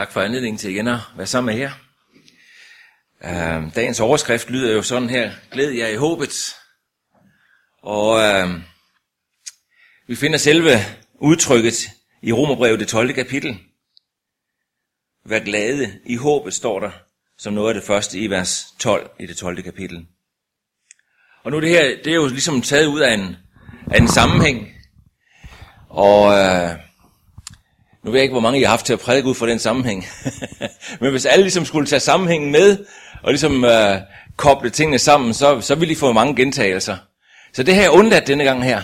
Tak for anledningen til igen at være sammen med jer. Uh, dagens overskrift lyder jo sådan her, glæd jer i håbet. Og uh, vi finder selve udtrykket i Romerbrevet det 12. kapitel. Vær glade i håbet, står der som noget af det første i vers 12 i det 12. kapitel. Og nu det her, det er jo ligesom taget ud af en, af en sammenhæng. Og uh, nu ved jeg ikke, hvor mange I har haft til at prædike ud for den sammenhæng. Men hvis alle ligesom skulle tage sammenhængen med, og ligesom øh, koble tingene sammen, så, så ville I få mange gentagelser. Så det her jeg undladt denne gang her.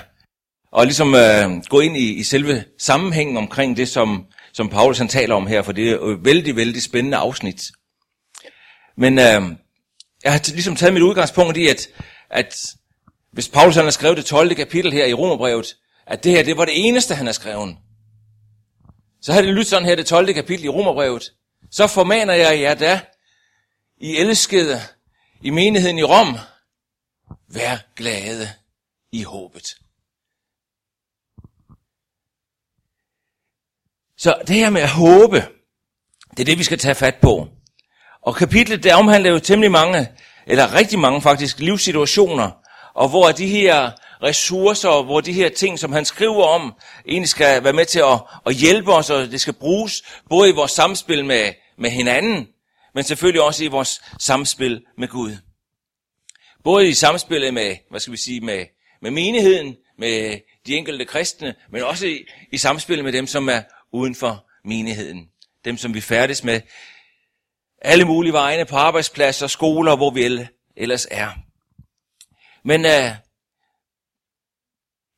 Og ligesom øh, gå ind i, i selve sammenhængen omkring det, som, som Paulus han taler om her, for det er jo et vældig, vældig spændende afsnit. Men øh, jeg har ligesom taget mit udgangspunkt i, at, at hvis Paulus han har skrevet det 12. kapitel her i Romerbrevet, at det her, det var det eneste, han har skrevet. Så har det lyttet sådan her, det 12. kapitel i Romerbrevet. Så formaner jeg jer da, I elskede, i menigheden i Rom, vær glade i håbet. Så det her med at håbe, det er det, vi skal tage fat på. Og kapitlet, der omhandler jo temmelig mange, eller rigtig mange faktisk, livssituationer, og hvor de her ressourcer, hvor de her ting, som han skriver om, egentlig skal være med til at, at hjælpe os, og det skal bruges både i vores samspil med, med hinanden, men selvfølgelig også i vores samspil med Gud. Både i samspillet med, hvad skal vi sige, med, med menigheden, med de enkelte kristne, men også i, i samspillet med dem, som er uden for menigheden. Dem, som vi færdes med alle mulige vegne på arbejdspladser, skoler, hvor vi ellers er. Men uh,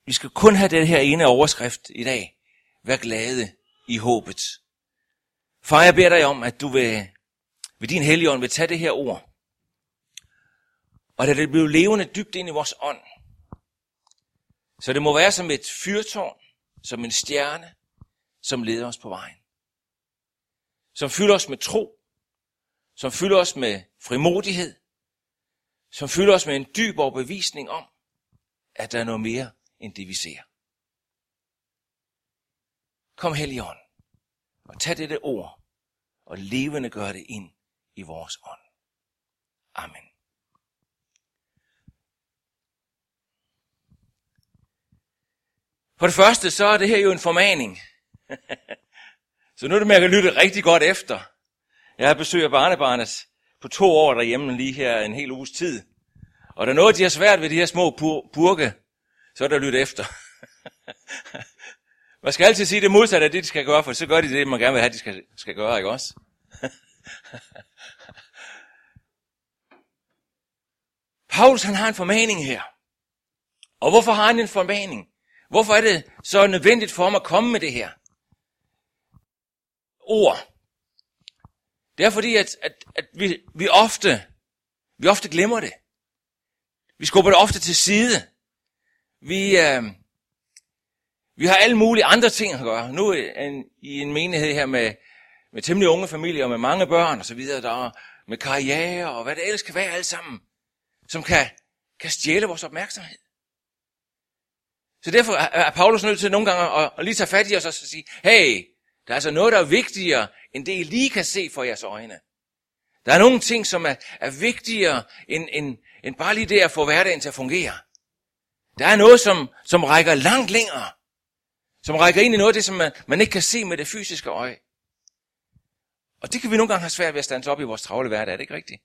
vi skal kun have den her ene overskrift i dag. Vær glade i håbet. Far, jeg beder dig om, at du vil, ved din helligånd vil tage det her ord, og at det bliver levende dybt ind i vores ånd. Så det må være som et fyrtårn, som en stjerne, som leder os på vejen. Som fylder os med tro, som fylder os med frimodighed, som fylder os med en dyb overbevisning om, at der er noget mere end det vi ser. Kom Helligånd, og tag dette ord, og levende gør det ind i vores ånd. Amen. For det første, så er det her jo en formaning. så nu er det med at lytte rigtig godt efter. Jeg har besøg af barnebarnet på to år derhjemme lige her en hel uges tid. Og der er noget, de har svært ved de her små purke, så er der lyt efter. man skal altid sige det modsatte af det, de skal gøre, for så gør de det, man gerne vil have, de skal, skal gøre, ikke også? Paulus han har en formaning her. Og hvorfor har han en formaning? Hvorfor er det så nødvendigt for ham at komme med det her? Ord. Det er fordi, at, at, at vi, vi, ofte, vi ofte glemmer det. Vi skubber det ofte til side. Vi, øh, vi har alle mulige andre ting at gøre. Nu øh, en, i en menighed her med, med temmelig unge familier, med mange børn og så videre, der er med karriere og hvad det ellers kan være alt sammen, som kan, kan stjæle vores opmærksomhed. Så derfor er Paulus nødt til nogle gange at, at lige tage fat i os og sige, hey, der er altså noget, der er vigtigere, end det I lige kan se for jeres øjne. Der er nogle ting, som er, er vigtigere, end, end, end bare lige det at få hverdagen til at fungere. Der er noget, som, som rækker langt længere. Som rækker ind i noget af det, som man, man ikke kan se med det fysiske øje. Og det kan vi nogle gange have svært ved at stande op i vores travle hverdag, er det ikke rigtigt?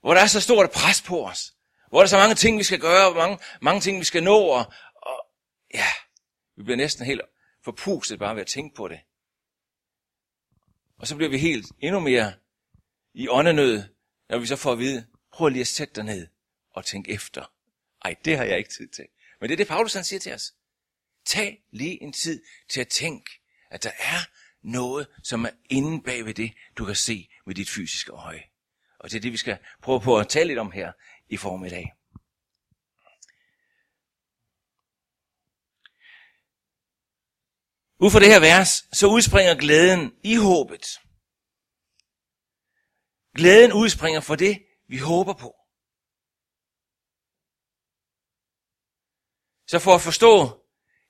Hvor der er så stort pres på os. Hvor der er så mange ting, vi skal gøre, mange, mange ting, vi skal nå, og, og ja, vi bliver næsten helt forpustet bare ved at tænke på det. Og så bliver vi helt endnu mere i åndenød, når vi så får at vide, prøv lige at sætte dig ned og tænke efter. Ej, det har jeg ikke tid til. Men det er det, Paulus han siger til os. Tag lige en tid til at tænke, at der er noget, som er inde bag ved det, du kan se med dit fysiske øje. Og det er det, vi skal prøve på at tale lidt om her i formiddag. Ud fra det her vers, så udspringer glæden i håbet. Glæden udspringer for det, vi håber på. Så for at forstå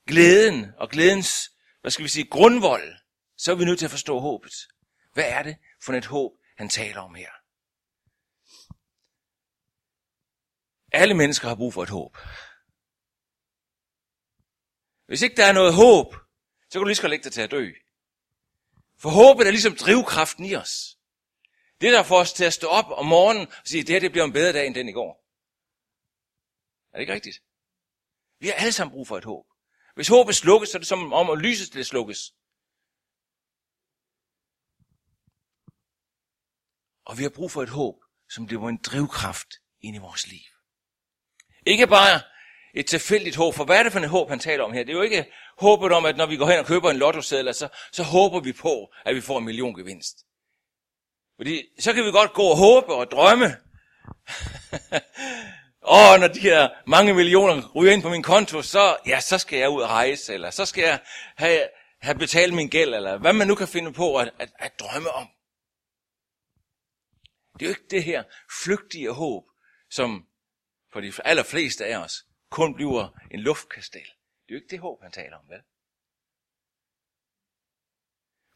glæden og glædens, hvad skal vi sige, grundvold, så er vi nødt til at forstå håbet. Hvad er det for et håb, han taler om her? Alle mennesker har brug for et håb. Hvis ikke der er noget håb, så kan du lige så lægge dig til at dø. For håbet er ligesom drivkraften i os. Det der får os til at stå op om morgenen og sige, det her det bliver en bedre dag end den i går. Er det ikke rigtigt? Vi har alle sammen brug for et håb. Hvis håbet slukkes, så er det som om at lyset det slukkes. Og vi har brug for et håb, som bliver en drivkraft ind i vores liv. Ikke bare et tilfældigt håb, for hvad er det for et håb, han taler om her? Det er jo ikke håbet om, at når vi går hen og køber en lotto så, så håber vi på, at vi får en million gevinst. Fordi så kan vi godt gå og håbe og drømme. og når de her mange millioner ryger ind på min konto, så, ja, så skal jeg ud og rejse, eller så skal jeg have, have betalt min gæld, eller hvad man nu kan finde på at, at, at drømme om. Det er jo ikke det her flygtige håb, som for de allerfleste af os kun bliver en luftkastel. Det er jo ikke det håb, han taler om, vel?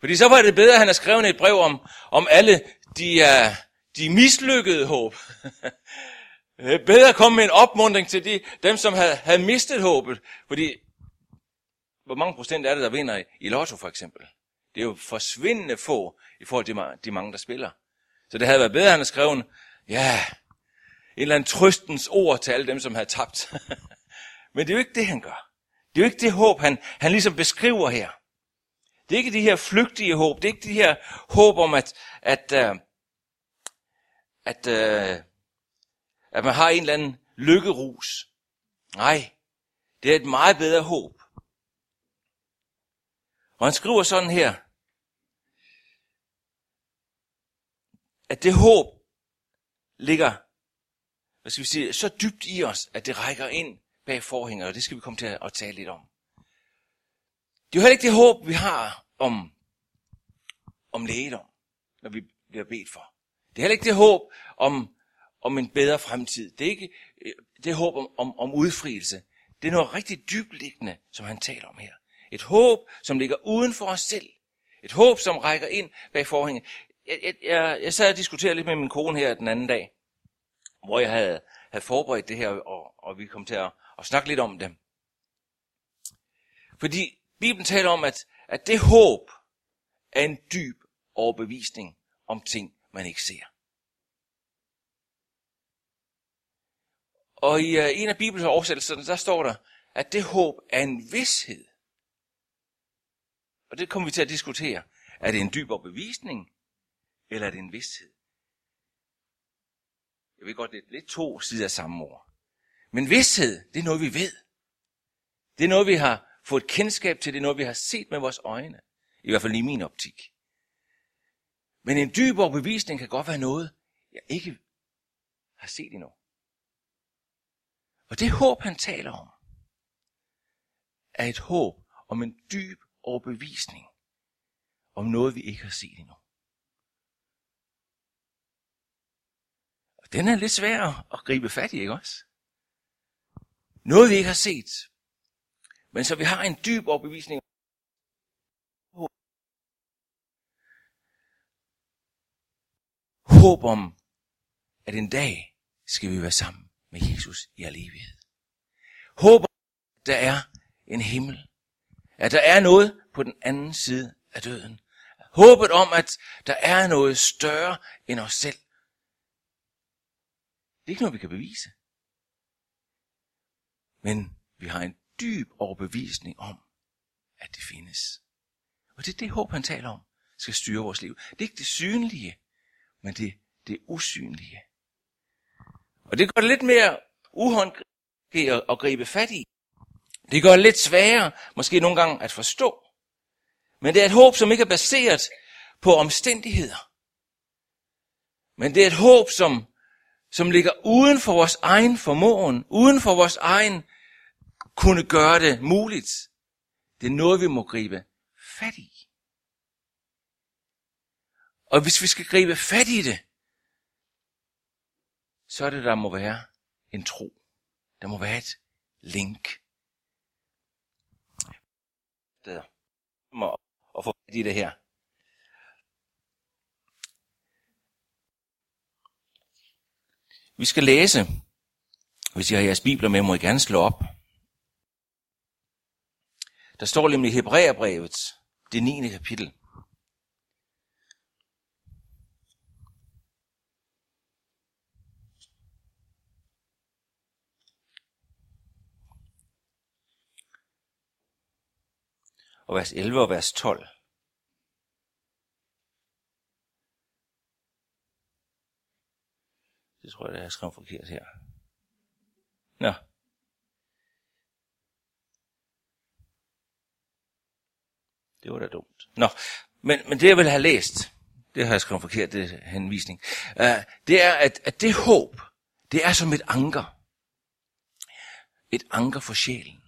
Fordi så var det bedre, at han har skrevet et brev om, om alle de, uh, de mislykkede håb. Øh, bedre komme med en opmundring til de, dem, som havde, havde mistet håbet. Fordi, hvor mange procent er det, der vinder i, i lotto for eksempel? Det er jo forsvindende få i forhold til de, de mange, der spiller. Så det havde været bedre, at han havde skrevet, ja, en eller anden trøstens ord til alle dem, som havde tabt. Men det er jo ikke det, han gør. Det er jo ikke det håb, han, han ligesom beskriver her. Det er ikke de her flygtige håb. Det er ikke de her håb om, at, at, øh, at, at, at man har en eller anden lykkerus. Nej, det er et meget bedre håb. Og han skriver sådan her, at det håb ligger hvad skal vi sige, så dybt i os, at det rækker ind bag forhænget, og det skal vi komme til at tale lidt om. Det er jo heller ikke det håb, vi har om, om lægedom, når vi bliver bedt for. Det er heller ikke det håb om, om en bedre fremtid. Det er ikke øh, det håb om, om, om udfrielse. Det er noget rigtig dybliggende, som han taler om her. Et håb, som ligger uden for os selv. Et håb, som rækker ind bag forhænget. Jeg, jeg, jeg, jeg sad og diskuterede lidt med min kone her den anden dag hvor jeg havde, havde forberedt det her, og, og vi kom til at, at snakke lidt om det. Fordi Bibelen taler om, at, at det håb er en dyb overbevisning om ting, man ikke ser. Og i uh, en af Bibels oversættelser, der står der, at det håb er en vidshed. Og det kommer vi til at diskutere. Er det en dyb bevisning, eller er det en vidshed? Jeg ved godt, det er lidt to sider af samme ord. Men vidshed, det er noget, vi ved. Det er noget, vi har fået kendskab til. Det er noget, vi har set med vores øjne. I hvert fald i min optik. Men en dyb bevisning kan godt være noget, jeg ikke har set endnu. Og det håb, han taler om, er et håb om en dyb overbevisning om noget, vi ikke har set endnu. den er lidt svær at gribe fat i, ikke også? Noget vi ikke har set. Men så vi har en dyb overbevisning. Håb om, at en dag skal vi være sammen med Jesus i al evighed. Håber, at der er en himmel. At der er noget på den anden side af døden. Håbet om, at der er noget større end os selv. Det er ikke noget, vi kan bevise. Men vi har en dyb overbevisning om, at det findes. Og det er det håb, han taler om, skal styre vores liv. Det er ikke det synlige, men det, det usynlige. Og det gør det lidt mere uhåndgribeligt at gribe fat i. Det gør det lidt sværere, måske nogle gange, at forstå. Men det er et håb, som ikke er baseret på omstændigheder. Men det er et håb, som som ligger uden for vores egen formåen, uden for vores egen kunne gøre det muligt. Det er noget, vi må gribe fat i. Og hvis vi skal gribe fat i det, så er det, der må være en tro. Der må være et link. Der. at få i det her. Vi skal læse. Hvis I har jeres bibler med, må I gerne slå op. Der står nemlig i Hebræerbrevet, det 9. kapitel. Og vers 11 og vers 12. Det tror jeg, det er skrevet forkert her. Nå. Det var da dumt. Nå, men, men det jeg vil have læst, det har jeg skrevet forkert, det er henvisning, uh, det er, at, at det håb, det er som et anker. Et anker for sjælen.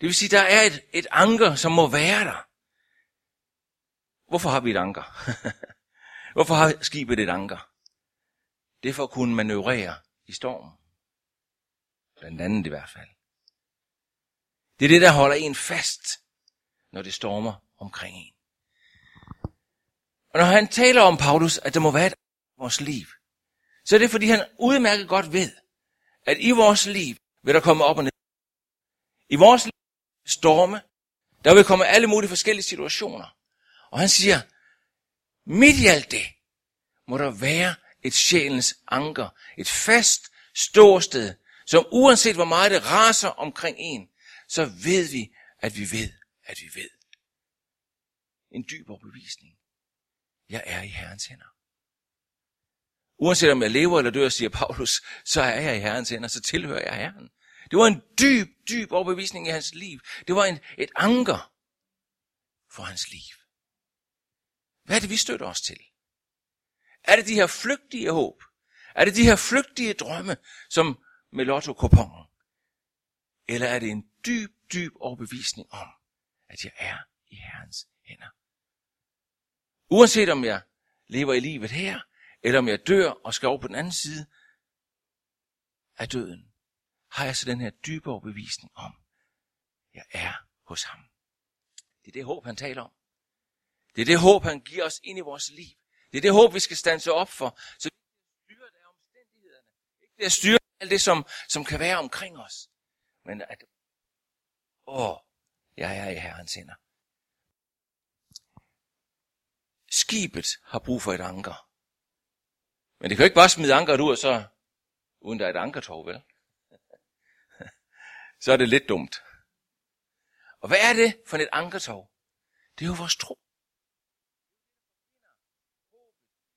Det vil sige, der er et, et anker, som må være der. Hvorfor har vi et anker? Hvorfor har skibet et anker? Det er for at kunne manøvrere i stormen. Blandt andet i hvert fald. Det er det, der holder en fast, når det stormer omkring en. Og når han taler om Paulus, at der må være et i vores liv, så er det fordi han udmærket godt ved, at i vores liv vil der komme op og ned. I vores liv storme, der vil komme alle mulige forskellige situationer. Og han siger, midt i alt det, må der være et sjælens anker, et fast ståsted, som uanset hvor meget det raser omkring en, så ved vi, at vi ved, at vi ved. En dyb overbevisning. Jeg er i Herrens hænder. Uanset om jeg lever eller dør, siger Paulus, så er jeg i Herrens hænder, så tilhører jeg Herren. Det var en dyb, dyb overbevisning i hans liv. Det var en, et anker for hans liv. Hvad er det, vi støtter os til? Er det de her flygtige håb? Er det de her flygtige drømme, som med lotto? Eller er det en dyb, dyb overbevisning om, at jeg er i Herrens hænder? Uanset om jeg lever i livet her, eller om jeg dør og skal over på den anden side af døden, har jeg så den her dybe overbevisning om, jeg er hos ham. Det er det håb, han taler om. Det er det håb, han giver os ind i vores liv. Det er det håb, vi skal stanse op for, så vi styrer af omstændighederne. Ikke det styret styre alt det, som, som kan være omkring os. Men at, åh, jeg er i Herrens hænder. Skibet har brug for et anker. Men det kan jo ikke bare smide ankeret ud, og så, uden der er et ankertog, vel? Så er det lidt dumt. Og hvad er det for et ankertov? Det er jo vores tro.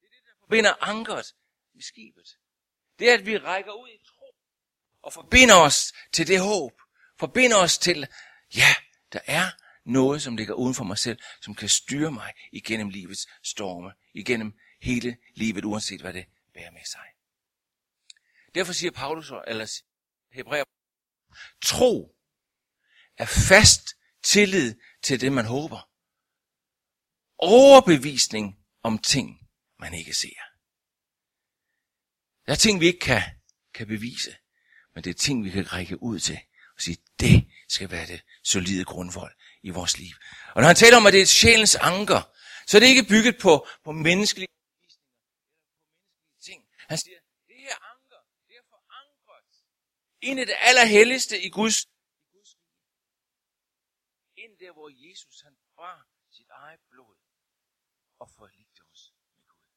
Det er det, der forbinder ankeret med skibet. Det er, at vi rækker ud i tro og forbinder os til det håb. Forbinder os til, ja, der er noget, som ligger uden for mig selv, som kan styre mig igennem livets storme, igennem hele livet, uanset hvad det bærer med sig. Derfor siger Paulus, eller Hebræer, tro er fast tillid til det, man håber. Overbevisning om ting, man ikke ser. Der er ting, vi ikke kan, kan bevise, men det er ting, vi kan række ud til og sige, det skal være det solide grundvold i vores liv. Og når han taler om, at det er sjælens anker, så er det ikke bygget på, på menneskelige ting. Han siger, det her anker, det er forankret ind i det allerhelligste i Guds, Ind der, hvor Jesus han bar sit eget blod og forligte os med Gud.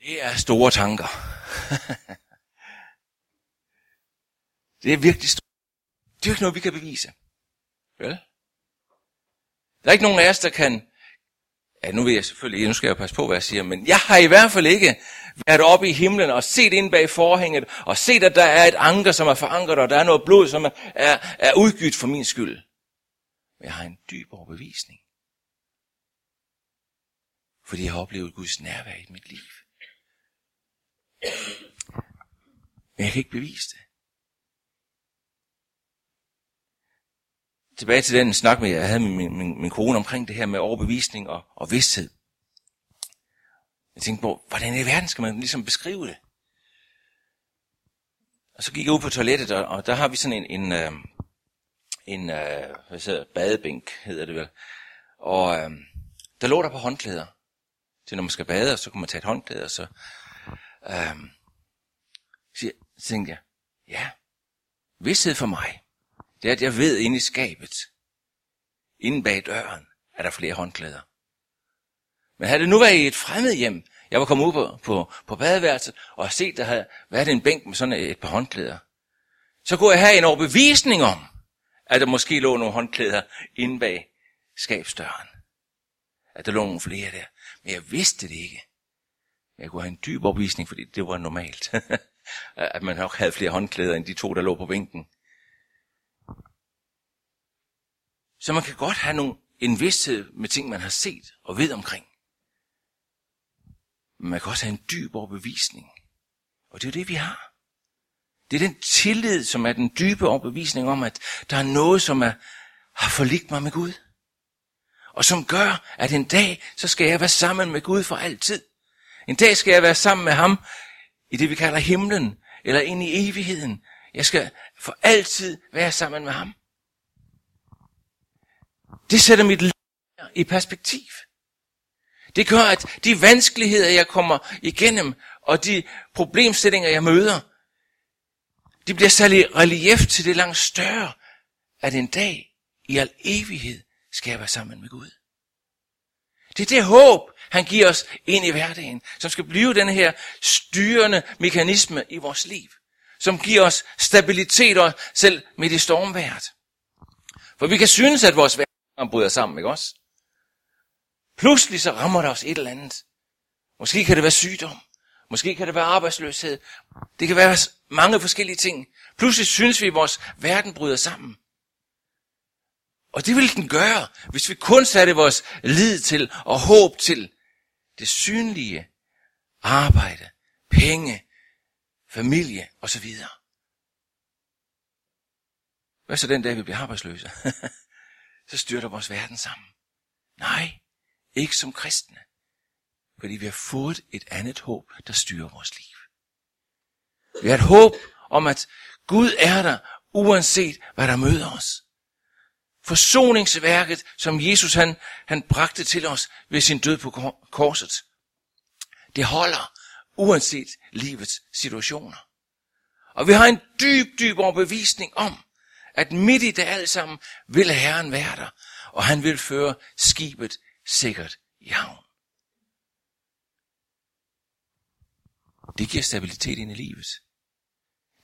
Det er store tanker. det er virkelig stort. Det er jo ikke noget, vi kan bevise. Vel? Der er ikke nogen af os, der kan... Ja, nu vil jeg selvfølgelig, nu skal jeg passe på, hvad jeg siger, men jeg har i hvert fald ikke været oppe i himlen og set ind bag forhænget, og set, at der er et anker, som er forankret, og der er noget blod, som er, er, er udgydt for min skyld. Men jeg har en dyb overbevisning. Fordi jeg har oplevet Guds nærvær i mit liv. Men jeg kan ikke bevise det. tilbage til den snak, med, jeg havde med min, min, min kone omkring det her med overbevisning og, og vidsthed. Jeg tænkte på, hvordan i verden skal man ligesom beskrive det? Og så gik jeg ud på toilettet, og, og der har vi sådan en, en, øh, en øh, hvad hedder, badebænk, hedder det vel. Og øh, der lå der på håndklæder. Til når man skal bade, så kan man tage et håndklæde, og så, øh, så tænkte jeg, ja, vidsthed for mig, det er, at jeg ved inde i skabet, inde bag døren, er der flere håndklæder. Men havde det nu været i et fremmed hjem, jeg var kommet ud på, på, på badeværelset, og havde set, der havde været en bænk med sådan et par håndklæder, så kunne jeg have en overbevisning om, at der måske lå nogle håndklæder inde bag skabsdøren. At der lå nogle flere der. Men jeg vidste det ikke. Jeg kunne have en dyb overbevisning, fordi det var normalt. at man nok havde flere håndklæder end de to, der lå på bænken. Så man kan godt have nogle, en vidsthed med ting, man har set og ved omkring. Men man kan også have en dyb overbevisning. Og det er det, vi har. Det er den tillid, som er den dybe overbevisning om, at der er noget, som er, har forligt mig med Gud. Og som gør, at en dag, så skal jeg være sammen med Gud for altid. En dag skal jeg være sammen med ham i det, vi kalder himlen, eller ind i evigheden. Jeg skal for altid være sammen med ham. Det sætter mit liv i perspektiv. Det gør, at de vanskeligheder, jeg kommer igennem, og de problemstillinger, jeg møder, de bliver særlig relief til det langt større, at en dag i al evighed skal jeg være sammen med Gud. Det er det håb, han giver os ind i hverdagen, som skal blive den her styrende mekanisme i vores liv, som giver os stabilitet og selv midt i stormværet. For vi kan synes, at vores verden bryder sammen, ikke også? Pludselig så rammer der os et eller andet. Måske kan det være sygdom. Måske kan det være arbejdsløshed. Det kan være mange forskellige ting. Pludselig synes vi, at vores verden bryder sammen. Og det vil den gøre, hvis vi kun satte vores lid til og håb til det synlige arbejde, penge, familie osv. Hvad så den dag, vi bliver arbejdsløse? så styrter vores verden sammen. Nej, ikke som kristne. Fordi vi har fået et andet håb, der styrer vores liv. Vi har et håb om, at Gud er der, uanset hvad der møder os. Forsoningsværket, som Jesus han, han bragte til os ved sin død på korset, det holder uanset livets situationer. Og vi har en dyb, dyb overbevisning om, at midt i det alt sammen vil Herren være der, og han vil føre skibet sikkert i havn. Det giver stabilitet ind i livet.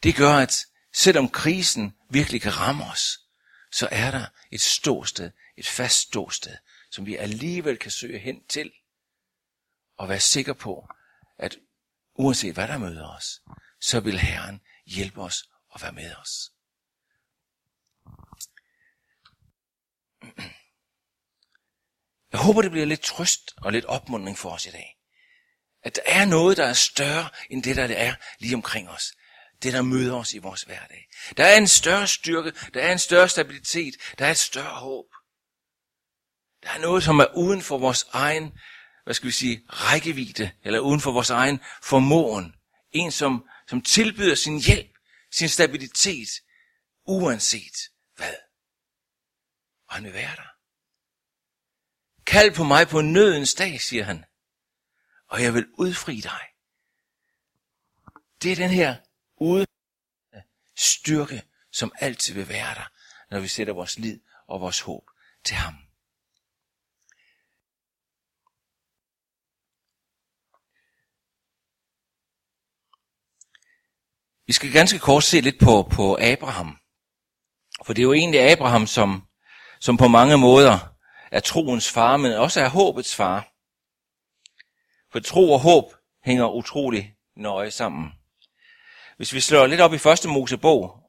Det gør, at selvom krisen virkelig kan ramme os, så er der et ståsted, et fast ståsted, som vi alligevel kan søge hen til, og være sikker på, at uanset hvad der møder os, så vil Herren hjælpe os og være med os. Jeg håber, det bliver lidt trøst og lidt opmundring for os i dag. At der er noget, der er større end det, der er lige omkring os. Det, der møder os i vores hverdag. Der er en større styrke, der er en større stabilitet, der er et større håb. Der er noget, som er uden for vores egen, hvad skal vi sige, rækkevidde, eller uden for vores egen formåen. En, som, som tilbyder sin hjælp, sin stabilitet, uanset hvad. Og han vil være der. Kald på mig på nødens dag, siger han, og jeg vil udfri dig. Det er den her ude styrke, som altid vil være der, når vi sætter vores lid og vores håb til ham. Vi skal ganske kort se lidt på, på Abraham. For det er jo egentlig Abraham, som, som på mange måder er troens far, men også er håbets far. For tro og håb hænger utrolig nøje sammen. Hvis vi slår lidt op i første Mosebog,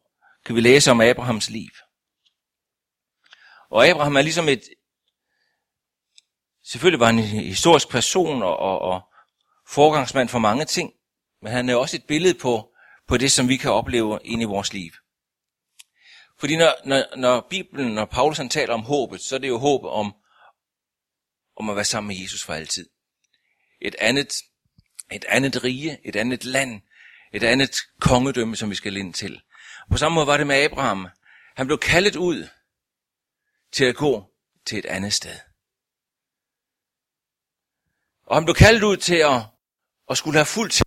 kan vi læse om Abrahams liv. Og Abraham er ligesom et, selvfølgelig var han en historisk person og, og, og forgangsmand for mange ting, men han er også et billede på, på det, som vi kan opleve ind i vores liv. Fordi når, når, når Bibelen, når Paulus han taler om håbet, så er det jo håb om, om at være sammen med Jesus for altid. Et andet, et andet rige, et andet land, et andet kongedømme, som vi skal ind til. På samme måde var det med Abraham. Han blev kaldet ud til at gå til et andet sted. Og han blev kaldet ud til at, at skulle have fuldt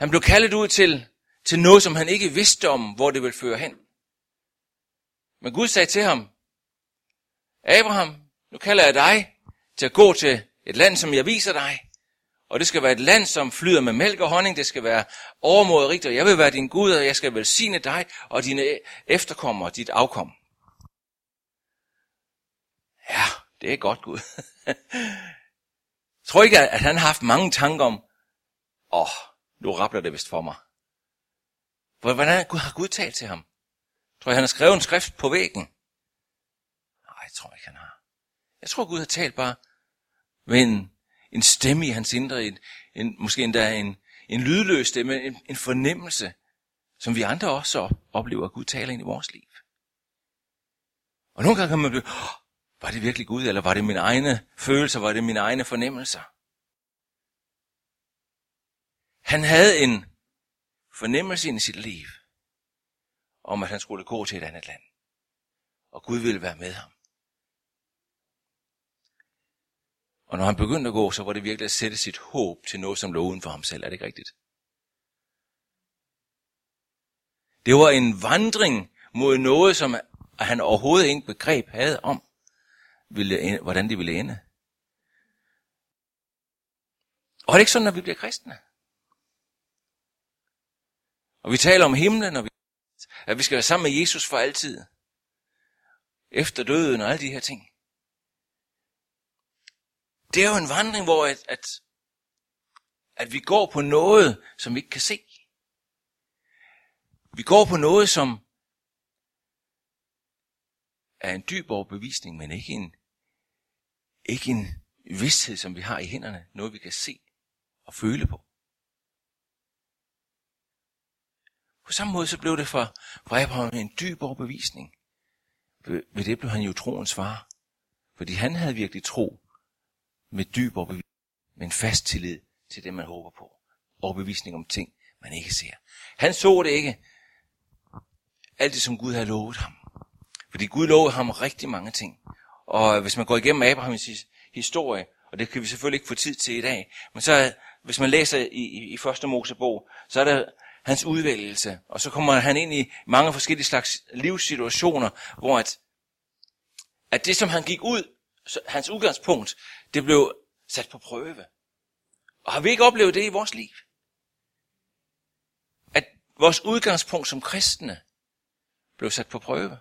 Han blev kaldet ud til, til noget, som han ikke vidste om, hvor det ville føre hen. Men Gud sagde til ham, Abraham, nu kalder jeg dig til at gå til et land, som jeg viser dig. Og det skal være et land, som flyder med mælk og honning. Det skal være overmodet og jeg vil være din Gud, og jeg skal velsigne dig og dine efterkommere, dit afkom. Ja, det er godt, Gud. jeg tror ikke, at han har haft mange tanker om, åh, oh, nu rappler det vist for mig. Hvordan har Gud talt til ham? Tror jeg, han har skrevet en skrift på væggen? Nej, jeg tror ikke, han har. Jeg tror, Gud har talt bare med en, en stemme i hans indre, en, en, måske endda en, en lydløs stemme, en, en fornemmelse, som vi andre også oplever, at Gud taler ind i vores liv. Og nogle gange kan man blive, oh, var det virkelig Gud, eller var det mine egne følelser, var det mine egne fornemmelser? Han havde en fornemmelse i sit liv, om at han skulle gå til et andet land. Og Gud ville være med ham. Og når han begyndte at gå, så var det virkelig at sætte sit håb til noget, som lå uden for ham selv. Er det ikke rigtigt? Det var en vandring mod noget, som han overhovedet ikke begreb havde om, ville, hvordan det ville ende. Og er det ikke sådan, når vi bliver kristne? Og vi taler om himlen, og vi, at vi skal være sammen med Jesus for altid. Efter døden og alle de her ting. Det er jo en vandring, hvor at, at, at vi går på noget, som vi ikke kan se. Vi går på noget, som er en dyb overbevisning, men ikke en, ikke en vidsthed, som vi har i hænderne. Noget, vi kan se og føle på. På samme måde så blev det for, for Abraham en dyb overbevisning. Ved, det blev han jo troens far. Fordi han havde virkelig tro med dyb overbevisning, med en fast tillid til det, man håber på. Overbevisning om ting, man ikke ser. Han så det ikke, alt det, som Gud havde lovet ham. Fordi Gud lovede ham rigtig mange ting. Og hvis man går igennem Abrahams historie, og det kan vi selvfølgelig ikke få tid til i dag, men så hvis man læser i, i, i første Mosebog, så er der hans udvælgelse, og så kommer han ind i mange forskellige slags livssituationer, hvor at, at det, som han gik ud, hans udgangspunkt, det blev sat på prøve. Og har vi ikke oplevet det i vores liv? At vores udgangspunkt som kristne blev sat på prøve.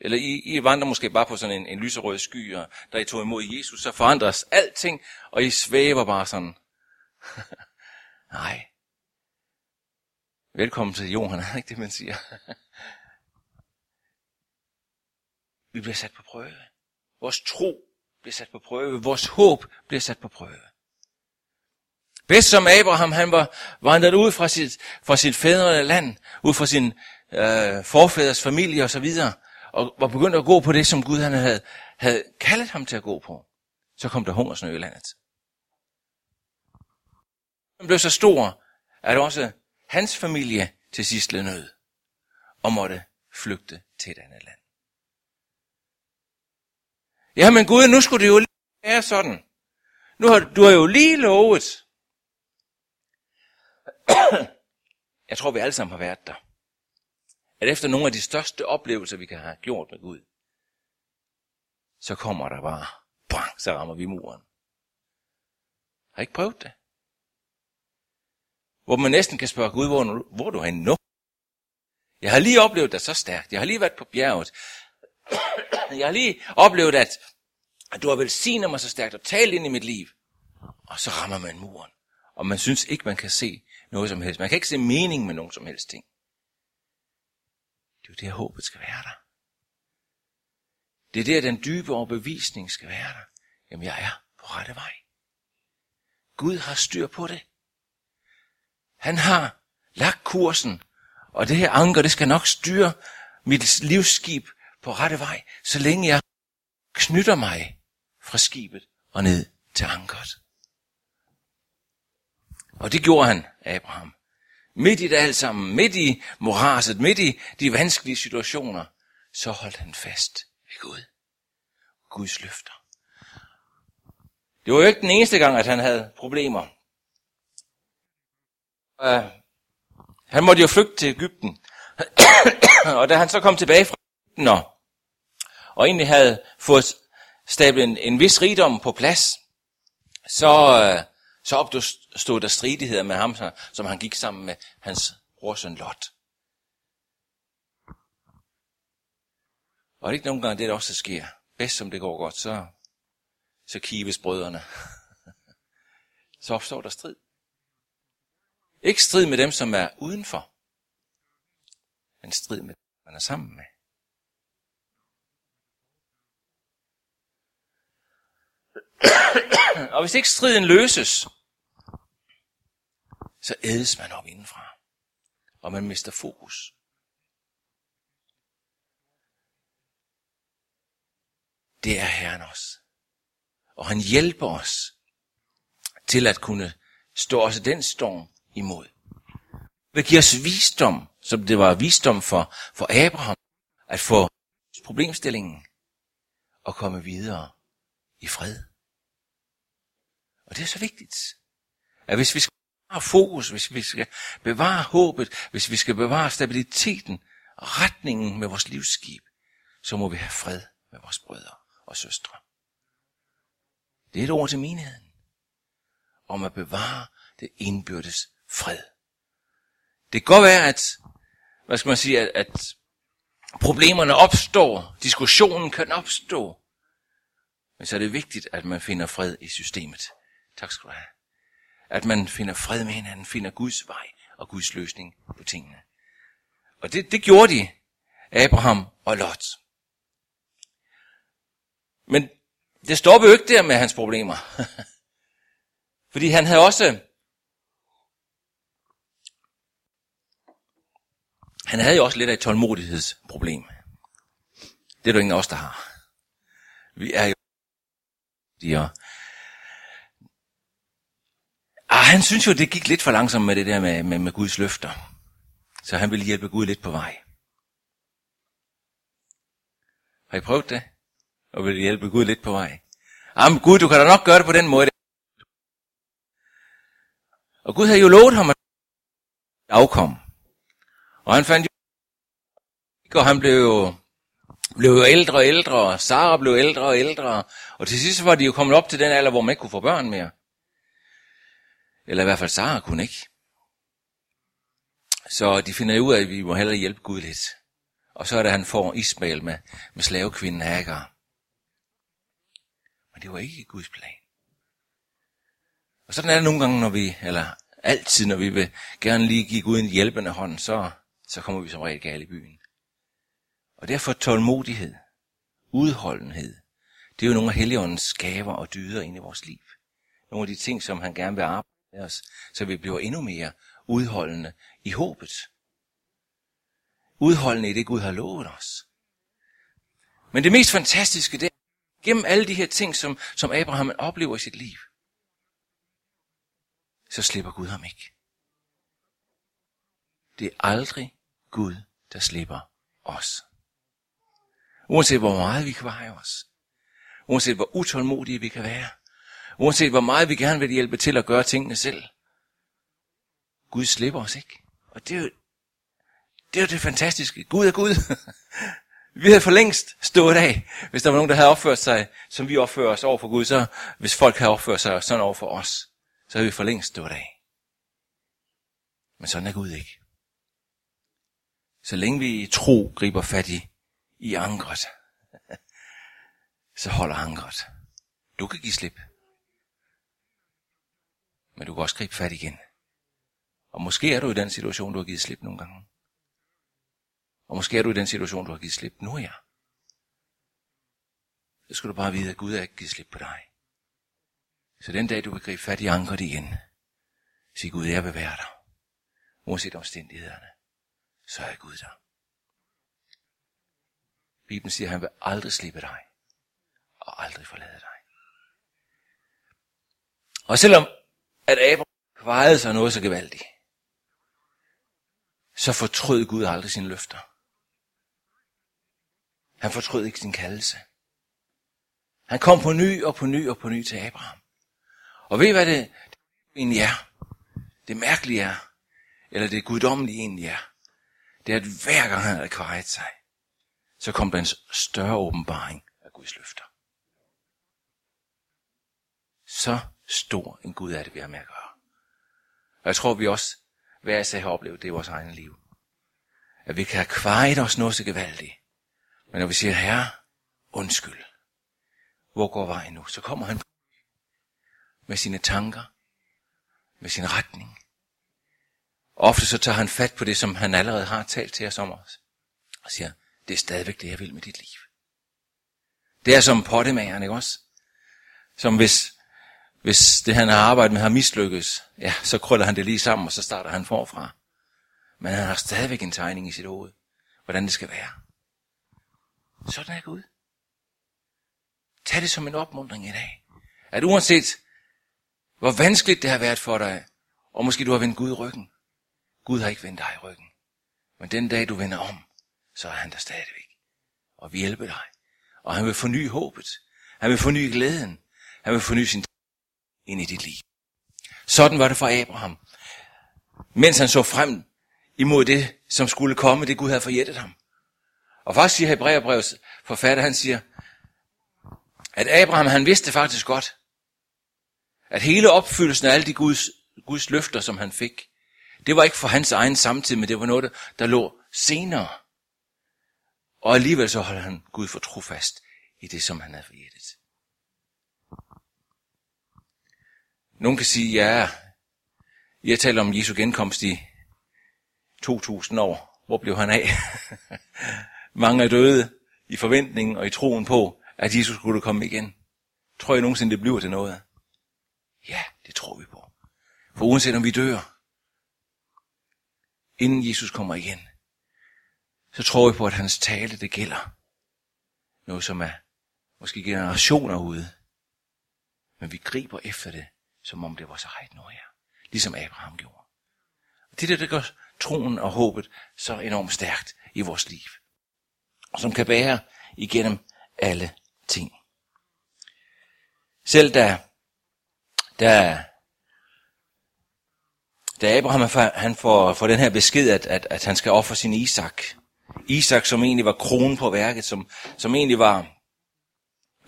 Eller I, I vandrer måske bare på sådan en, en lyserød sky, og da I tog imod Jesus, så forandres alting, og I svæver bare sådan. Nej. Velkommen til jorden, er ikke det, man siger? Vi bliver sat på prøve. Vores tro bliver sat på prøve. Vores håb bliver sat på prøve. Bedst som Abraham, han var vandret ud fra sit, fra sit fædrende land, ud fra sin øh, forfædres familie og så videre, og var begyndt at gå på det, som Gud han havde, havde kaldet ham til at gå på. Så kom der hungersnø i landet. Den blev så stor, at også hans familie til sidst led nød og måtte flygte til et andet land. Ja, men Gud, nu skulle det jo lige være sådan. Nu har, du har jo lige lovet. Jeg tror, vi alle sammen har været der. At efter nogle af de største oplevelser, vi kan have gjort med Gud, så kommer der bare, bang, så rammer vi muren. Har I ikke prøvet det? Hvor man næsten kan spørge Gud, hvor, hvor du er nu? Jeg har lige oplevet det så stærkt. Jeg har lige været på bjerget. Jeg har lige oplevet, at, at du har velsignet mig så stærkt og talt ind i mit liv. Og så rammer man muren. Og man synes ikke, man kan se noget som helst. Man kan ikke se mening med nogen som helst ting. Det er jo det, håbet skal være der. Det er der, den dybe overbevisning skal være der. Jamen, jeg er på rette vej. Gud har styr på det. Han har lagt kursen, og det her anker, det skal nok styre mit livsskib på rette vej, så længe jeg knytter mig fra skibet og ned til ankeret. Og det gjorde han, Abraham. Midt i det alt sammen, midt i moraset, midt i de vanskelige situationer, så holdt han fast ved Gud. Guds løfter. Det var jo ikke den eneste gang, at han havde problemer. Uh, han måtte jo flygte til Ægypten. og da han så kom tilbage fra Ægypten og, og egentlig havde fået stablet en, en vis rigdom på plads, så, uh, så opstod der stridigheder med ham, som han gik sammen med hans brorsøn Lot. Og det er ikke nogen gange det, der også sker. Bedst som det går godt, så, så kives brødrene. så opstår der strid. Ikke strid med dem, som er udenfor, men strid med dem, man er sammen med. og hvis ikke striden løses, så ædes man op indenfra, og man mister fokus. Det er Herren os. Og han hjælper os til at kunne stå også den storm imod. Vil give os visdom, som det var visdom for, for Abraham, at få problemstillingen og komme videre i fred. Og det er så vigtigt, at hvis vi skal bevare fokus, hvis vi skal bevare håbet, hvis vi skal bevare stabiliteten og retningen med vores livsskib, så må vi have fred med vores brødre og søstre. Det er et ord til menigheden. Om at bevare det indbyrdes fred. Det kan godt være, at, hvad skal man sige, at, at problemerne opstår, diskussionen kan opstå, men så er det vigtigt, at man finder fred i systemet. Tak skal du have. At man finder fred med hinanden, finder Guds vej og Guds løsning på tingene. Og det, det gjorde de, Abraham og Lot. Men det stopper jo ikke der med hans problemer. Fordi han havde også Han havde jo også lidt af et tålmodighedsproblem. Det er der ingen af os, der har. Vi er jo... De Ah, han synes jo, det gik lidt for langsomt med det der med, med, med Guds løfter. Så han ville hjælpe Gud lidt på vej. Har I prøvet det? Og vil hjælpe Gud lidt på vej? Ah, Jamen Gud, du kan da nok gøre det på den måde. Og Gud havde jo lovet ham at afkom. Og han fandt jo, og han blev jo, blev jo ældre og ældre, og Sara blev ældre og ældre, og til sidst var de jo kommet op til den alder, hvor man ikke kunne få børn mere. Eller i hvert fald Sara kunne ikke. Så de finder ud af, at vi må hellere hjælpe Gud lidt. Og så er det, at han får Ismail med, med slavekvinden Hagar. Men det var ikke Guds plan. Og sådan er det nogle gange, når vi, eller altid, når vi vil gerne lige give Gud en hjælpende hånd, så, så kommer vi som regel galt i byen. Og derfor tålmodighed, udholdenhed, det er jo nogle af Helligåndens gaver og dyder ind i vores liv. Nogle af de ting, som han gerne vil arbejde med os, så vi bliver endnu mere udholdende i håbet. Udholdende i det, Gud har lovet os. Men det mest fantastiske, det er, gennem alle de her ting, som, som Abraham oplever i sit liv, så slipper Gud ham ikke. Det er aldrig Gud, der slipper os. Uanset hvor meget vi kan os. Uanset hvor utålmodige vi kan være. Uanset hvor meget vi gerne vil hjælpe til at gøre tingene selv. Gud slipper os ikke. Og det er jo det, er jo det fantastiske. Gud er Gud. vi havde for længst stået af, hvis der var nogen, der havde opført sig, som vi opfører os over for Gud. Så hvis folk havde opført sig sådan over for os, så havde vi for længst stået af. Men sådan er Gud ikke. Så længe vi i tro griber fat i, i ankret, så holder ankret. Du kan give slip. Men du kan også gribe fat igen. Og måske er du i den situation, du har givet slip nogle gange. Og måske er du i den situation, du har givet slip nu her. Så skal du bare vide, at Gud er ikke givet slip på dig. Så den dag, du vil gribe fat i ankret igen, sig Gud, jeg vil være der. Uanset omstændighederne så er Gud der. Bibelen siger, at han vil aldrig slippe dig, og aldrig forlade dig. Og selvom at Abraham kvejede sig noget så gevaldigt, så fortrød Gud aldrig sine løfter. Han fortrød ikke sin kaldelse. Han kom på ny og på ny og på ny til Abraham. Og ved I hvad det, det egentlig er? Det mærkelige er, eller det guddommelige egentlig er, det er, at hver gang han havde kvejet sig, så kom der en større åbenbaring af Guds løfter. Så stor en Gud er det, vi har med at gøre. Og jeg tror, vi også hver især har oplevet det i vores egne liv. At vi kan have kvejet os noget så gevaldigt. Men når vi siger, herre, undskyld, hvor går vejen nu? Så kommer han med sine tanker, med sin retning. Ofte så tager han fat på det, som han allerede har talt til os om os. Og siger, det er stadigvæk det, jeg vil med dit liv. Det er som pottemageren, ikke også? Som hvis, hvis det, han har arbejdet med, har mislykkes, ja, så krøller han det lige sammen, og så starter han forfra. Men han har stadigvæk en tegning i sit hoved, hvordan det skal være. Sådan er Gud. Tag det som en opmundring i dag. At uanset hvor vanskeligt det har været for dig, og måske du har vendt Gud ryggen. Gud har ikke vendt dig i ryggen. Men den dag du vender om, så er han der stadigvæk. Og vi hjælper dig. Og han vil forny håbet. Han vil forny glæden. Han vil forny sin ind i dit liv. Sådan var det for Abraham. Mens han så frem imod det, som skulle komme, det Gud havde forjættet ham. Og faktisk siger Hebræerbrevets forfatter, han siger, at Abraham, han vidste faktisk godt, at hele opfyldelsen af alle de Guds, Guds løfter, som han fik, det var ikke for hans egen samtid, men det var noget, der lå senere. Og alligevel så holder han Gud for trofast i det, som han havde forjættet. Nogen kan sige, ja, jeg taler om Jesu genkomst i 2000 år. Hvor blev han af? Mange er døde i forventningen og i troen på, at Jesus skulle komme igen. Tror I nogensinde, det bliver til noget? Ja, det tror vi på. For uanset om vi dør, inden Jesus kommer igen, så tror vi på, at hans tale, det gælder. Noget, som er måske generationer ude. Men vi griber efter det, som om det var så rejt noget her. Ligesom Abraham gjorde. Det er det, der gør troen og håbet så enormt stærkt i vores liv. Og som kan bære igennem alle ting. Selv da, da, da Abraham han får, får den her besked, at, at, at han skal ofre sin Isak. Isak, som egentlig var kronen på værket, som, som egentlig var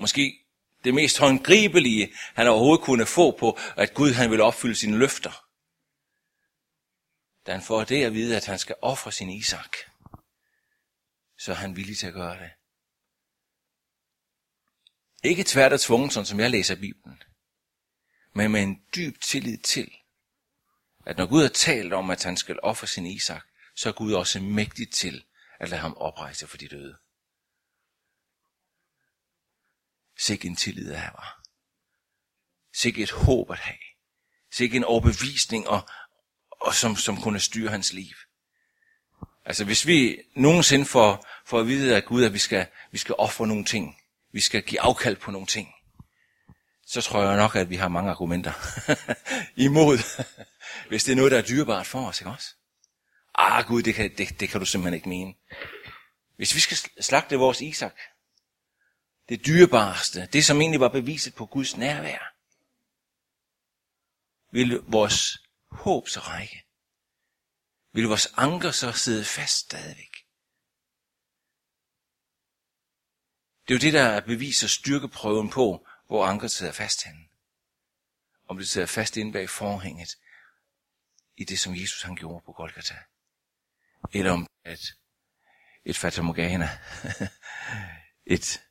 måske det mest håndgribelige, han overhovedet kunne få på, at Gud han ville opfylde sine løfter. Da han får det at vide, at han skal ofre sin Isak, så er han villig til at gøre det. Ikke tvært og tvunget, sådan som jeg læser Bibelen, men med en dyb tillid til, at når Gud har talt om, at han skal ofre sin Isak, så er Gud også mægtig til at lade ham oprejse for de døde. Sik en tillid af var. Sik et håb at have. Sikke en overbevisning, og, og som, som kunne styre hans liv. Altså hvis vi nogensinde får, får at vide af Gud, at vi skal, vi skal ofre nogle ting, vi skal give afkald på nogle ting, så tror jeg nok, at vi har mange argumenter imod, hvis det er noget, der er dyrebart for os, ikke også? Ah Gud, det kan, det, det kan du simpelthen ikke mene. Hvis vi skal slagte vores Isak, det dyrebareste, det som egentlig var beviset på Guds nærvær, vil vores håb så række? Vil vores anker så sidde fast stadigvæk? Det er jo det, der beviser styrkeprøven på, hvor ankeret sidder fast henne. Om det sidder fast inde bag forhænget, i det, som Jesus han gjorde på Golgata. Eller om et, et fatamorgana, et,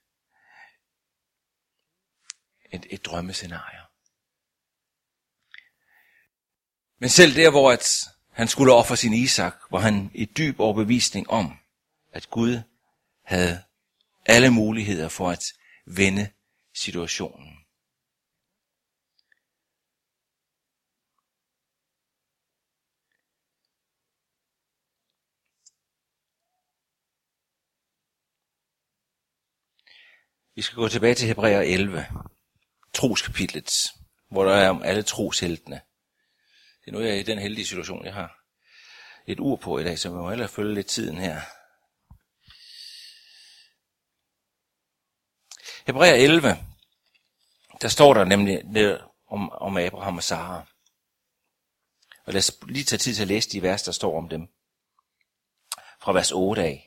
et, et drømmescenarie. Men selv der, hvor at han skulle ofre sin Isak, var han i dyb overbevisning om, at Gud havde alle muligheder for at vende situationen. Vi skal gå tilbage til Hebræer 11, troskapitlet, hvor der er om alle trosheltene. Det er nu, jeg er i den heldige situation, jeg har. et ur på i dag, så vi må hellere følge lidt tiden her. Hebræer 11, der står der nemlig om, om Abraham og Sara. Og lad os lige tage tid til at læse de vers, der står om dem. Fra vers 8 af.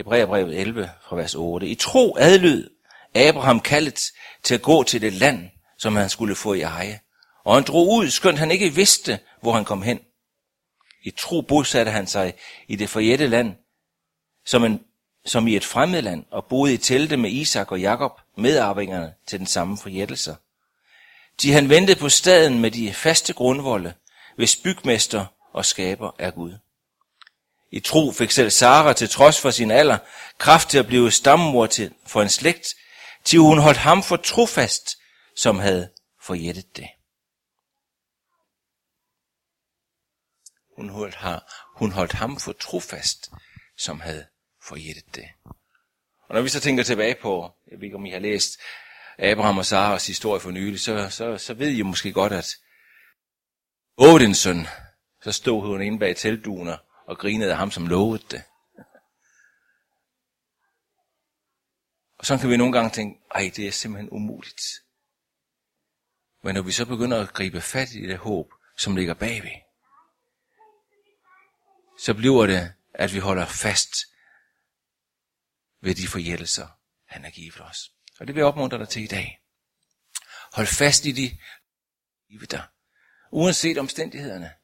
Hebræerbrevet 11 fra vers 8. I tro adlød Abraham kaldet til at gå til det land, som han skulle få i eje. Og han drog ud, skønt han ikke vidste, hvor han kom hen. I tro bosatte han sig i det forjætte land, som, en, som i et fremmed land, og boede i telte med Isak og Jakob, medarvingerne til den samme forjættelse. De han ventede på staden med de faste grundvolde, hvis bygmester og skaber er Gud. I tro fik selv Sara til trods for sin alder kraft til at blive stammor til, for en slægt, til hun holdt ham for trofast, som havde forjættet det. Hun holdt, hun holdt ham for trofast, som havde forjættet det. Og når vi så tænker tilbage på, jeg ved ikke om I har læst Abraham og Saras historie for nylig, så, så, så ved I måske godt, at Odinson, så stod hun inde bag teltduner og grinede af ham, som lovede det. Og så kan vi nogle gange tænke, ej, det er simpelthen umuligt. Men når vi så begynder at gribe fat i det håb, som ligger bagved, så bliver det, at vi holder fast ved de forjældelser, han har givet os. Og det vil jeg opmuntre dig til i dag. Hold fast i de livet der. Uanset omstændighederne.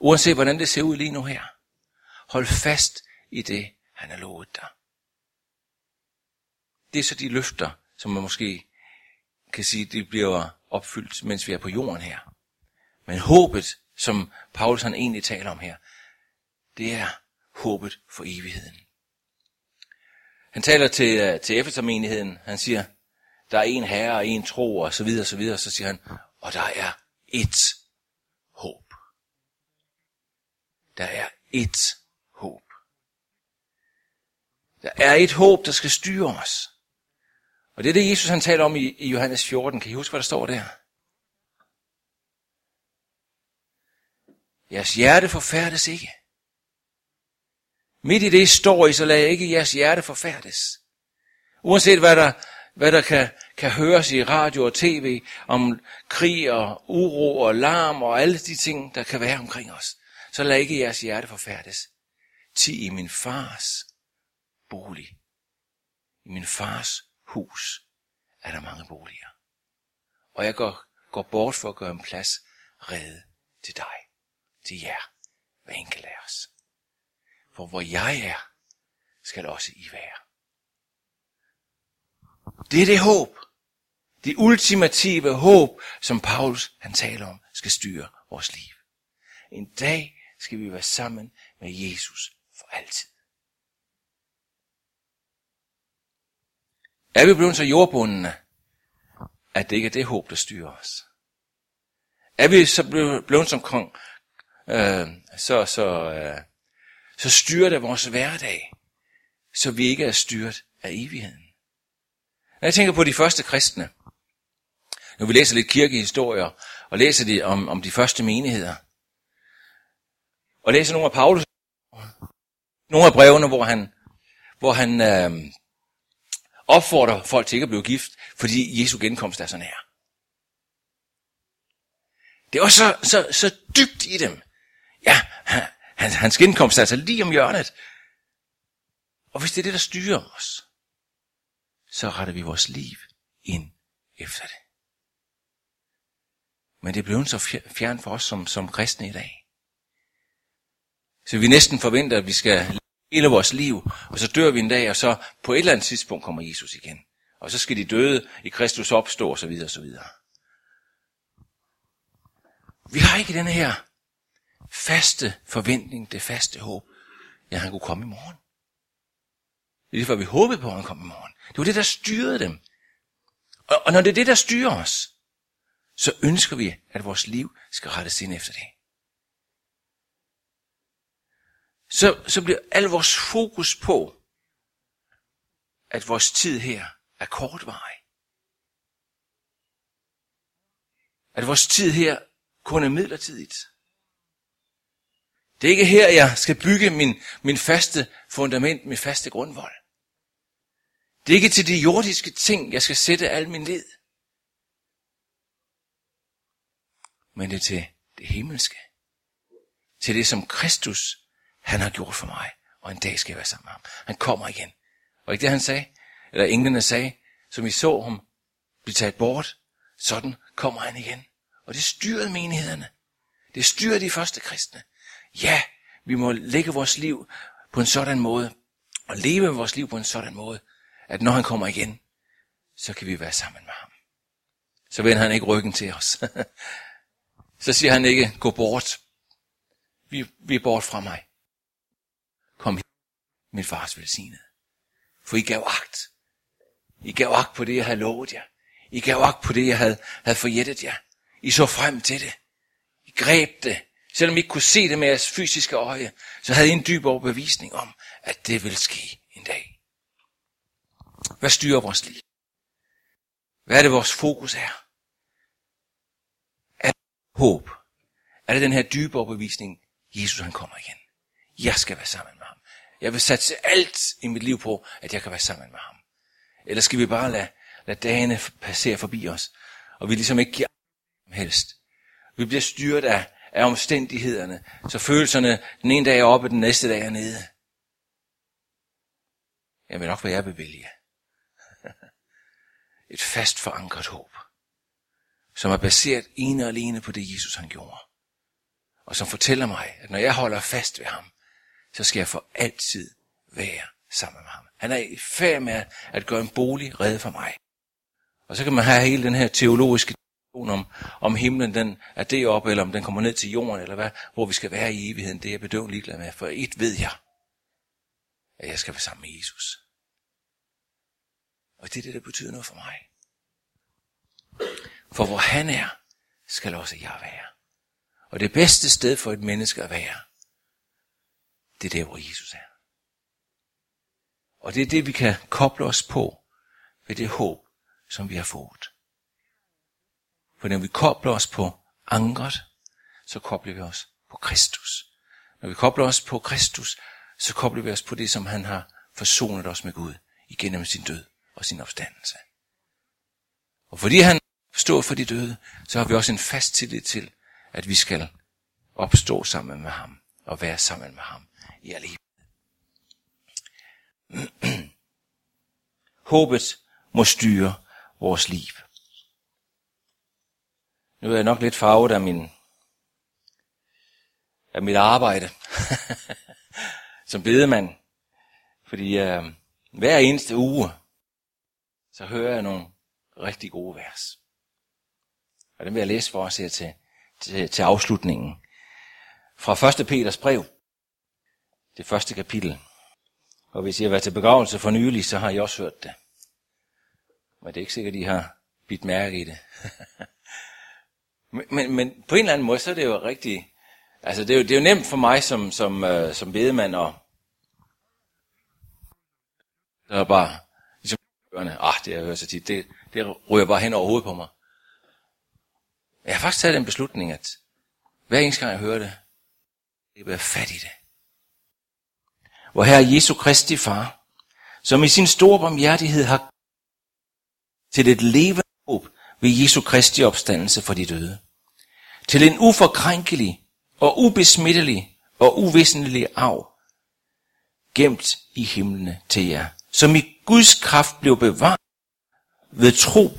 Uanset hvordan det ser ud lige nu her. Hold fast i det, han har lovet dig. Det er så de løfter, som man måske kan sige, det bliver opfyldt, mens vi er på jorden her. Men håbet, som Paulus han egentlig taler om her, det er håbet for evigheden. Han taler til, øh, til Efesermenigheden. Han siger, der er en herre og en tro, og så videre, og så videre. Så siger han, og der er ét håb. Der er ét håb. Der er et håb, der skal styre os. Og det er det, Jesus han taler om i, i Johannes 14. Kan I huske, hvad der står der? Jeres hjerte forfærdes ikke. Midt i det står I, så lad ikke jeres hjerte forfærdes. Uanset hvad der, hvad der kan, kan høres i radio og tv om krig og uro og larm og alle de ting, der kan være omkring os, så lad ikke jeres hjerte forfærdes. Ti i min fars bolig, i min fars hus, er der mange boliger. Og jeg går, går bort for at gøre en plads redde til dig, til jer, hver enkelt af os. For hvor jeg er, skal også I være. Det er det håb. Det ultimative håb, som Paulus han taler om, skal styre vores liv. En dag skal vi være sammen med Jesus for altid. Er vi blevet så jordbundne, at det ikke er det håb, der styrer os? Er vi så blevet som kong, øh, så, så øh, så styrer det vores hverdag, så vi ikke er styret af evigheden. Når jeg tænker på de første kristne, når vi læser lidt kirkehistorier, og læser de om, om de første menigheder, og læser nogle af Paulus, nogle af brevene, hvor han, hvor han øh, opfordrer folk til ikke at blive gift, fordi Jesu genkomst er så nær. Det er også så, så, så dybt i dem. Ja, han, hans genkomst er altså lige om hjørnet. Og hvis det er det, der styrer os, så retter vi vores liv ind efter det. Men det er blevet så fjern for os som, som kristne i dag. Så vi næsten forventer, at vi skal hele vores liv, og så dør vi en dag, og så på et eller andet tidspunkt kommer Jesus igen. Og så skal de døde i Kristus opstå, og så videre, og så videre. Vi har ikke den her faste forventning, det faste håb, ja, han kunne komme i morgen. Det er derfor, vi håbede på, at han kom i morgen. Det var det, der styrede dem. Og, og når det er det, der styrer os, så ønsker vi, at vores liv skal rettes ind efter det. Så, så bliver al vores fokus på, at vores tid her er kortvarig. At vores tid her kun er midlertidigt. Det er ikke her, jeg skal bygge min, min faste fundament, min faste grundvold. Det er ikke til de jordiske ting, jeg skal sætte al min led. Men det er til det himmelske. Til det, som Kristus, han har gjort for mig. Og en dag skal jeg være sammen med ham. Han kommer igen. Og ikke det, han sagde? Eller englene sagde, som vi så ham blive taget bort. Sådan kommer han igen. Og det styrede menighederne. Det styrede de første kristne. Ja, vi må lægge vores liv på en sådan måde, og leve vores liv på en sådan måde, at når han kommer igen, så kan vi være sammen med ham. Så vender han ikke ryggen til os. så siger han ikke, gå bort. Vi, vi er bort fra mig. Min fars velsignede. For I gav agt. I gav agt på det, jeg havde lovet jer. I gav agt på det, jeg havde, havde forjættet jer. I så frem til det. I greb det. Selvom I ikke kunne se det med jeres fysiske øje, så havde I en dyb overbevisning om, at det vil ske en dag. Hvad styrer vores liv? Hvad er det, vores fokus er? Er det håb? Er det den her dybe overbevisning, Jesus han kommer igen? Jeg skal være sammen med. Jeg vil satse alt i mit liv på, at jeg kan være sammen med ham. Eller skal vi bare lade, lade dagene passere forbi os, og vi ligesom ikke giver helst. Vi bliver styret af, af omstændighederne, så følelserne den ene dag er oppe, den næste dag er nede. Jeg vil nok, hvad jeg vil vælge. Et fast forankret håb, som er baseret ene og alene på det, Jesus han gjorde. Og som fortæller mig, at når jeg holder fast ved ham, så skal jeg for altid være sammen med ham. Han er i færd med at gøre en bolig redde for mig. Og så kan man have hele den her teologiske diskussion om, om himlen den er det op, eller om den kommer ned til jorden, eller hvad, hvor vi skal være i evigheden, det er jeg bedøvende ligeglad med. For et ved jeg, at jeg skal være sammen med Jesus. Og det er det, der betyder noget for mig. For hvor han er, skal også jeg være. Og det bedste sted for et menneske at være, det er der, hvor Jesus er. Og det er det, vi kan koble os på ved det håb, som vi har fået. For når vi kobler os på ankeret, så kobler vi os på Kristus. Når vi kobler os på Kristus, så kobler vi os på det, som han har forsonet os med Gud igennem sin død og sin opstandelse. Og fordi han står for de døde, så har vi også en fast tillid til, at vi skal opstå sammen med ham og være sammen med ham i al Håbet må styre vores liv. Nu er jeg nok lidt farvet af, min, af mit arbejde som bedemand. Fordi øh, hver eneste uge, så hører jeg nogle rigtig gode vers. Og den vil jeg læse for os her til, til, til afslutningen. Fra 1. Peters brev, det første kapitel. Og hvis I har været til begravelse for nylig, så har I også hørt det. Men det er ikke sikkert, at I har bidt mærke i det. men, men, men på en eller anden måde, så er det jo rigtig... Altså, det er jo, det er jo nemt for mig som, som, øh, som bedemand og der er bare, ligesom ah, det har jeg hørt så tit, det, det ryger bare hen over hovedet på mig. Jeg har faktisk taget den beslutning, at hver eneste gang jeg hører det, det bliver fat i det. Hvor her Jesu Kristi far, som i sin store barmhjertighed har til et levende håb ved Jesu Kristi opstandelse for de døde. Til en uforkrænkelig og ubesmittelig og uvisnelig arv, gemt i himlene til jer, som i Guds kraft blev bevaret ved tro,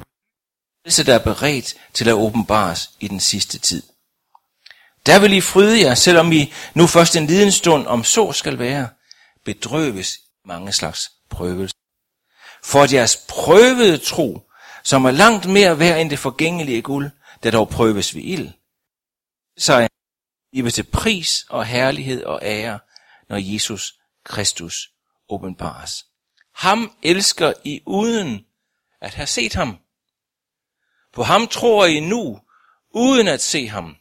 der er beredt til at åbenbares i den sidste tid. Der vil I fryde jer, selvom I nu først en liden stund om så skal være, bedrøves mange slags prøvelser. For jeres prøvede tro, som er langt mere værd end det forgængelige guld, der dog prøves ved ild, så I vil til pris og herlighed og ære, når Jesus Kristus åbenbares. Ham elsker I uden at have set ham. På ham tror I nu, uden at se ham.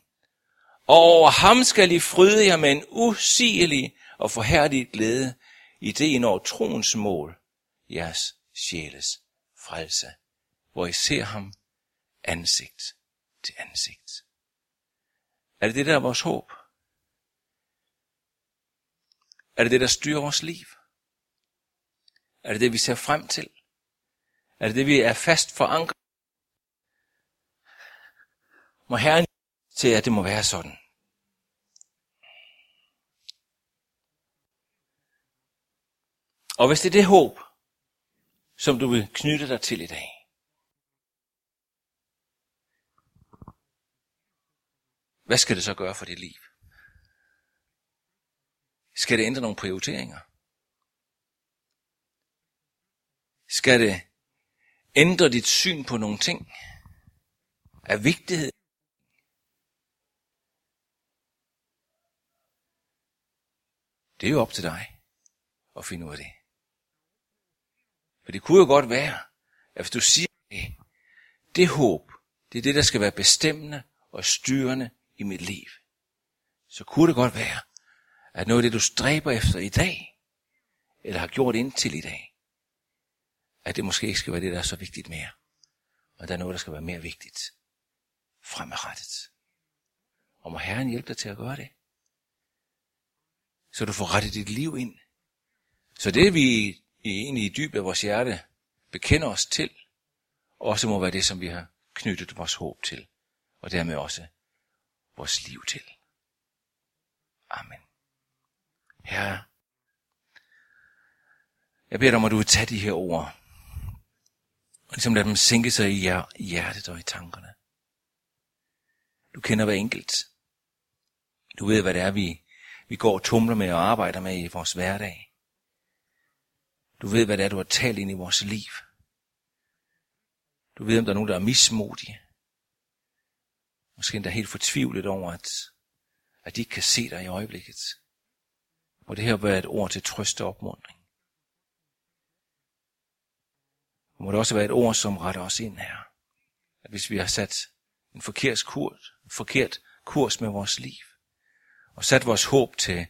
Og over ham skal I fryde jer med en usigelig og forhærdig glæde, i det I når troens mål, jeres sjæles frelse, hvor I ser ham ansigt til ansigt. Er det det, der er vores håb? Er det det, der styrer vores liv? Er det det, vi ser frem til? Er det det, vi er fast forankret? Må Herren til, at det må være sådan. Og hvis det er det håb, som du vil knytte dig til i dag, hvad skal det så gøre for dit liv? Skal det ændre nogle prioriteringer? Skal det ændre dit syn på nogle ting? Af vigtighed? Det er jo op til dig at finde ud af det. For det kunne jo godt være, at hvis du siger det, det håb, det er det, der skal være bestemmende og styrende i mit liv, så kunne det godt være, at noget af det, du stræber efter i dag, eller har gjort indtil i dag, at det måske ikke skal være det, der er så vigtigt mere. Og der er noget, der skal være mere vigtigt fremadrettet. Og må Herren hjælpe dig til at gøre det. Så du får rettet dit liv ind. Så det vi egentlig i dybet af vores hjerte bekender os til, også må være det, som vi har knyttet vores håb til. Og dermed også vores liv til. Amen. Herre, jeg beder dig om, at du vil tage de her ord, og ligesom lade dem sænke sig i hjertet og i tankerne. Du kender hver enkelt. Du ved, hvad det er, vi, vi går og tumler med og arbejder med i vores hverdag. Du ved, hvad det er, du har talt ind i vores liv. Du ved, om der er nogen, der er mismodige. Måske endda helt fortvivlet over, at, at de ikke kan se dig i øjeblikket. Og det her være et ord til trøst og opmuntring. Og må det også være et ord, som retter os ind her. At hvis vi har sat en forkert kurs, en forkert kurs med vores liv, og sat vores håb til,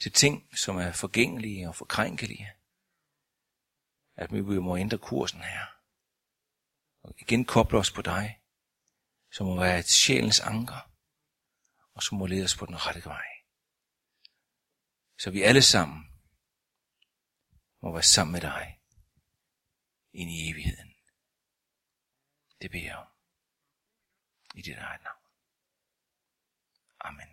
til ting, som er forgængelige og forkrænkelige, at vi må ændre kursen her. Og igen koble os på dig, som må være et sjælens anker, og som må lede os på den rette vej. Så vi alle sammen må være sammen med dig ind i evigheden. Det beder jeg om. I dit eget navn. Amen.